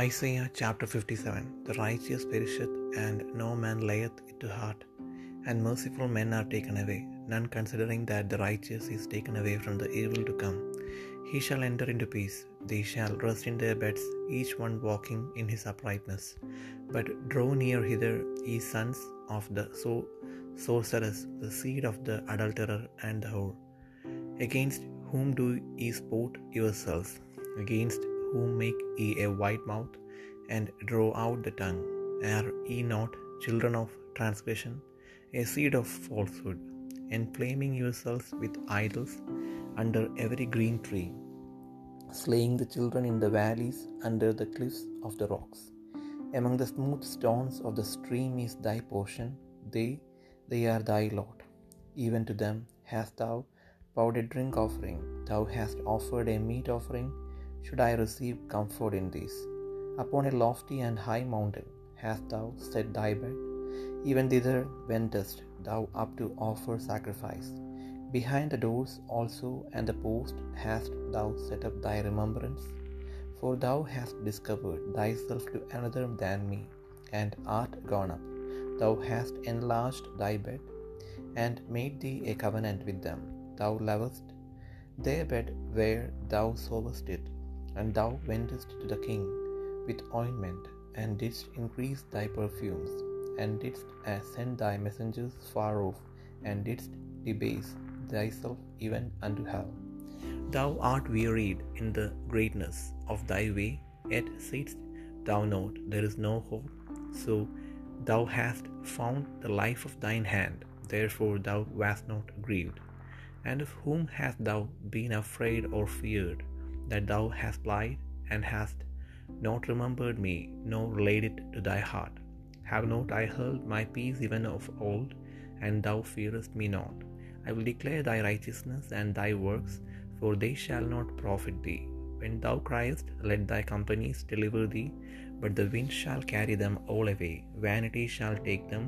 Isaiah chapter 57 The righteous perisheth, and no man layeth it to heart, and merciful men are taken away, none considering that the righteous is taken away from the evil to come. He shall enter into peace, they shall rest in their beds, each one walking in his uprightness. But draw near hither, ye sons of the so- sorceress, the seed of the adulterer and the whore. Against whom do ye sport yourselves? Against whom make ye a wide mouth, and draw out the tongue? Are ye not children of transgression, a seed of falsehood, inflaming yourselves with idols under every green tree, slaying the children in the valleys under the cliffs of the rocks? Among the smooth stones of the stream is thy portion, they, they are thy lot. Even to them hast thou poured a drink offering, thou hast offered a meat offering. Should I receive comfort in this? Upon a lofty and high mountain hast thou set thy bed. Even thither wentest thou up to offer sacrifice. Behind the doors also and the post hast thou set up thy remembrance. For thou hast discovered thyself to another than me, and art gone up. Thou hast enlarged thy bed, and made thee a covenant with them. Thou lovest their bed where thou sawest it, and thou wentest to the king with ointment, and didst increase thy perfumes, and didst eh, send thy messengers far off, and didst debase thyself even unto hell. Thou art wearied in the greatness of thy way, yet seest thou not there is no hope. So thou hast found the life of thine hand, therefore thou wast not grieved. And of whom hast thou been afraid or feared, that thou hast lied, and hast not remembered me, nor laid it to thy heart? Have not I held my peace even of old, and thou fearest me not? I will declare thy righteousness and thy works, for they shall not profit thee. When thou criest, let thy companies deliver thee, but the wind shall carry them all away. Vanity shall take them,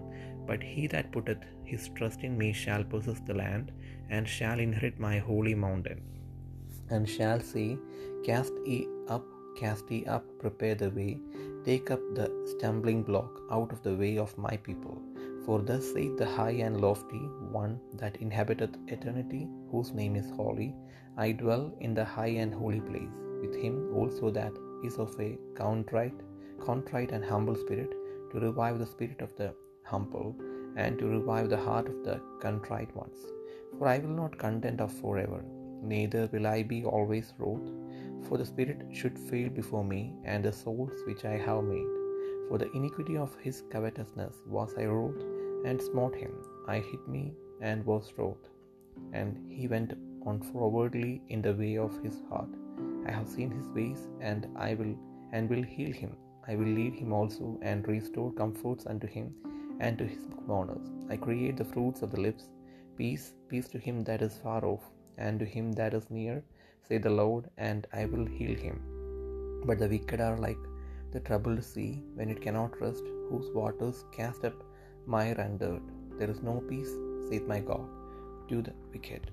but he that putteth his trust in me shall possess the land, and shall inherit my holy mountain. And shall say, Cast ye up, cast ye up, prepare the way, take up the stumbling block out of the way of my people. For thus saith the high and lofty one that inhabiteth eternity, whose name is holy. I dwell in the high and holy place, with him also that is of a contrite, contrite and humble spirit, to revive the spirit of the humble, and to revive the heart of the contrite ones. For I will not content of forever, neither will I be always wroth. For the spirit should fail before me, and the souls which I have made. For the iniquity of his covetousness was I wroth, and smote him. I hit me, and was wroth. And he went on forwardly in the way of his heart. I have seen his ways, and I will and will heal him. I will lead him also, and restore comforts unto him, and to his mourners. I create the fruits of the lips. Peace, peace to him that is far off, and to him that is near, say the Lord, and I will heal him. But the wicked are like the troubled sea when it cannot rest, whose waters cast up mire and dirt. There is no peace, saith my God, to the wicked.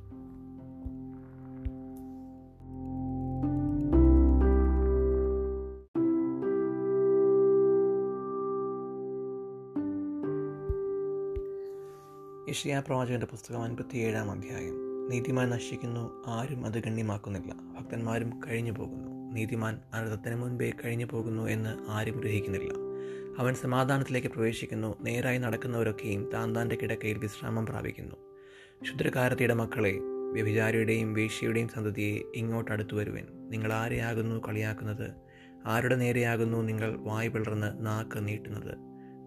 യഷിയാ പ്രവാചകന്റെ പുസ്തകം അൻപത്തിയേഴാം അധ്യായം നീതിമാൻ നശിക്കുന്നു ആരും അത് ഗണ്യമാക്കുന്നില്ല. ഭക്തന്മാരും കഴിഞ്ഞു പോകുന്നു. നീതിമാൻ അനർത്ഥത്തിന് മുൻപേ കഴിഞ്ഞു പോകുന്നു എന്ന് ആരും ഗ്രഹിക്കുന്നില്ല. അവൻ സമാധാനത്തിലേക്ക് പ്രവേശിക്കുന്നു. നേരായി നടക്കുന്നവരൊക്കെയും താൻ താന്റെ കിടക്കയിൽ വിശ്രാമം പ്രാപിക്കുന്നു. ക്ഷുദ്രകാരത്തിയുടെ മക്കളെ വ്യഭിചാരിയുടെയും വേശ്യയുടെയും സന്തതിയെ ഇങ്ങോട്ട് അടുത്തു വരുവൻ. നിങ്ങൾ ആരെയാകുന്നു കളിയാക്കുന്നത്? ആരുടെ നേരെയാകുന്നു നിങ്ങൾ വായ് പിളർന്ന് നാക്ക് നീട്ടുന്നത്?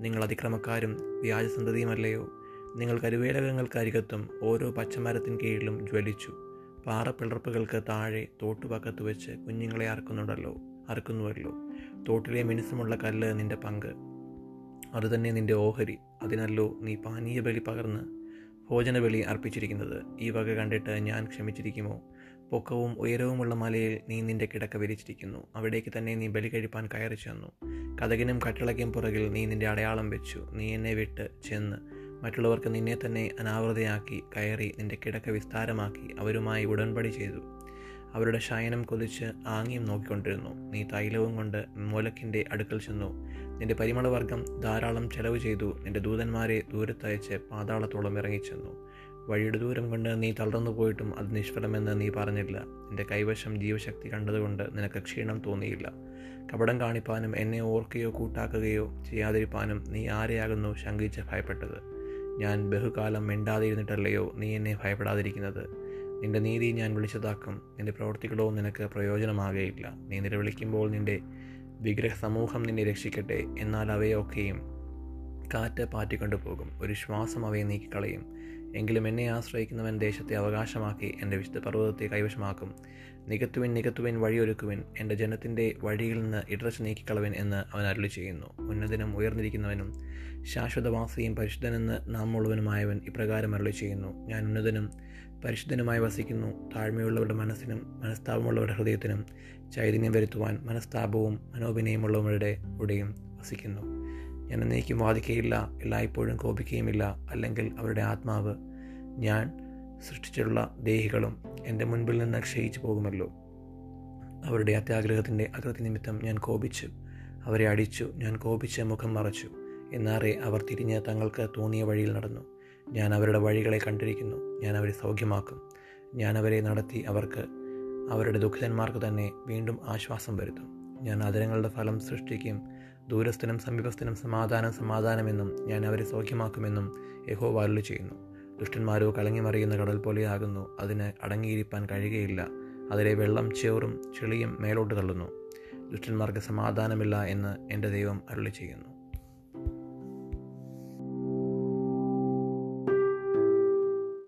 നിങ്ങൾ അതിക്രമക്കാരും വ്യാജസന്തതിയുമല്ലയോ? നിങ്ങൾ കരുവേലകങ്ങൾക്കരികത്തും ഓരോ പച്ചമരത്തിൻ കീഴിലും ജ്വലിച്ചു. പാറപ്പിളർപ്പുകൾക്ക് താഴെ തോട്ടുപക്കത്ത് വെച്ച് കുഞ്ഞുങ്ങളെ അറക്കുന്നുണ്ടല്ലോ അറക്കുന്നുവല്ലോ. തോട്ടിലെ മിനുസമുള്ള കല്ല് നിന്റെ പങ്ക്. അതുതന്നെ നിന്റെ ഓഹരി. അതിനല്ലോ നീ പാനീയ ബലി പകർന്ന് ഭോജനബലി അർപ്പിച്ചിരിക്കുന്നത്. ഈ വക കണ്ടിട്ട് ഞാൻ ക്ഷമിച്ചിരിക്കുമോ? പൊക്കവും ഉയരവുമുള്ള മലയിൽ നീ നിന്റെ കിടക്ക വിരിച്ചിരിക്കുന്നു. അവിടേക്ക് തന്നെ നീ ബലി കഴിപ്പാൻ കയറി ചെന്നു. കഥകിനും കട്ടിളയ്ക്കും പുറകിൽ നീ നിന്റെ അടയാളം വെച്ചു. നീ എന്നെ വിട്ട് ചെന്ന് മറ്റുള്ളവർക്ക് നിന്നെ തന്നെ അനാവൃതയാക്കി കയറി നിന്റെ കിടക്ക വിസ്താരമാക്കി അവരുമായി ഉടൻപടി ചെയ്തു. അവരുടെ ശയനം കൊതിച്ച് ആംഗ്യം നോക്കിക്കൊണ്ടിരുന്നു. നീ തൈലവും കൊണ്ട് മൂലക്കിന്റെ അടുക്കൽ ചെന്നു. നിന്റെ പരിമളവർഗം ധാരാളം ചെലവ് ചെയ്തു. നിന്റെ ദൂതന്മാരെ ദൂരത്തയച്ച് പാതാളത്തോളം ഇറങ്ങിച്ചെന്നു. വഴിയുടെ ദൂരം കൊണ്ട് നീ തളർന്നു പോയിട്ടും അത് നിഷ്ഫലമെന്ന് നീ പറഞ്ഞില്ല. നിന്റെ കൈവശം ജീവശക്തി കണ്ടതുകൊണ്ട് നിനക്ക് ക്ഷീണം തോന്നിയില്ല. കപടം കാണിപ്പാനും എന്നെ ഓർക്കുകയോ കൂട്ടാക്കുകയോ ചെയ്യാതിരിപ്പാനും നീ ആരെയാകുന്നു ശങ്കിച്ച് ഭയപ്പെട്ടത്? ഞാൻ ബഹുകാലം മിണ്ടാതിരുന്നിട്ടല്ലയോ നീ എന്നെ ഭയപ്പെടാതിരിക്കുന്നത്? നിന്റെ നീതി ഞാൻ വിളിച്ചതാക്കും. നിന്റെ പ്രവൃത്തികളോ നിനക്ക് പ്രയോജനമാകുകയില്ല നീ നിലവിളിക്കുമ്പോൾ നിന്റെ വിഗ്രഹ സമൂഹം നിന്നെ രക്ഷിക്കട്ടെ. എന്നാൽ അവയൊക്കെയും കാറ്റ് പാറ്റിക്കൊണ്ടു പോകും. ഒരു ശ്വാസം അവയെ നീക്കിക്കളയും. എങ്കിലും എന്നെ ആശ്രയിക്കുന്നവൻ ദേശത്തെ അവകാശമാക്കി എന്റെ വിശുദ്ധ പർവതത്തെ കൈവശമാക്കും. നികത്തുവിൻ നികത്തുവിൻ വഴിയൊരുക്കുവിൻ എന്റെ ജനത്തിന്റെ വഴിയിൽ നിന്ന് ഇടർച്ച നീക്കിക്കളവൻ എന്ന് അവൻ അരുളി ചെയ്യുന്നു. ഉന്നതനും ഉയർന്നിരിക്കുന്നവനും ശാശ്വതവാസിയും പരിശുദ്ധനെന്ന് നാം മുഴുവനുമായവൻ ഇപ്രകാരം അരുളി ചെയ്യുന്നു. ഞാൻ ഉന്നതനും പരിശുദ്ധനുമായി വസിക്കുന്നു. താഴ്മയുള്ളവരുടെ മനസ്സിനും മനസ്താപമുള്ളവരുടെ ഹൃദയത്തിനും ചൈതന്യം വരുത്തുവാൻ മനസ്താപവും മനോഭിനയമുള്ളവരുടെ കൂടെയും വസിക്കുന്നു. ഞാൻ എന്നേക്കും വാദിക്കുകയില്ല എല്ലായ്പ്പോഴും കോപിക്കുകയുമില്ല അല്ലെങ്കിൽ അവരുടെ ആത്മാവ് ഞാൻ സൃഷ്ടിച്ചിട്ടുള്ള ദേഹികളും എന്റെ മുൻപിൽ നിന്ന് ക്ഷയിച്ചു പോകുമല്ലോ. അവരുടെ അത്യാഗ്രഹത്തിന്റെ അകൃതി നിമിത്തം ഞാൻ കോപിച്ചു. അവരെ അടിച്ചു. ഞാൻ കോപിച്ച് മുഖം മറച്ചു. എന്നാറെ അവർ തിരിഞ്ഞ് തങ്ങൾക്ക് തോന്നിയ വഴിയിൽ നടന്നു. ഞാൻ അവരുടെ വഴികളെ കണ്ടിരിക്കുന്നു. ഞാൻ അവരെ സൗഖ്യമാക്കും. ഞാൻ അവരെ നടത്തി അവർക്ക് അവരുടെ ദുഃഖിതന്മാർക്ക് തന്നെ വീണ്ടും ആശ്വാസം വരുത്തും. ഞാൻ അതിരങ്ങളുടെ ഫലം സൃഷ്ടിക്കും. ദൂരസ്ഥനും സമീപസ്ഥനും സമാധാനം സമാധാനമെന്നും ഞാൻ അവരെ സൗഖ്യമാക്കുമെന്നും യഹോ വാലു ചെയ്യുന്നു. ദുഷ്ടന്മാരോ കലങ്ങിമറിയുന്ന കടൽ പോലെയാകുന്നു. അതിന് അടങ്ങിയിരിക്കാൻ കഴിയുകയില്ല. അതിലെ വെള്ളം ചേറും ചെളിയും മേലോട്ട് തള്ളുന്നു. ദുഷ്ടന്മാർക്ക് സമാധാനമില്ല എന്ന് എന്റെ ദൈവം അരുളി ചെയ്യുന്നു.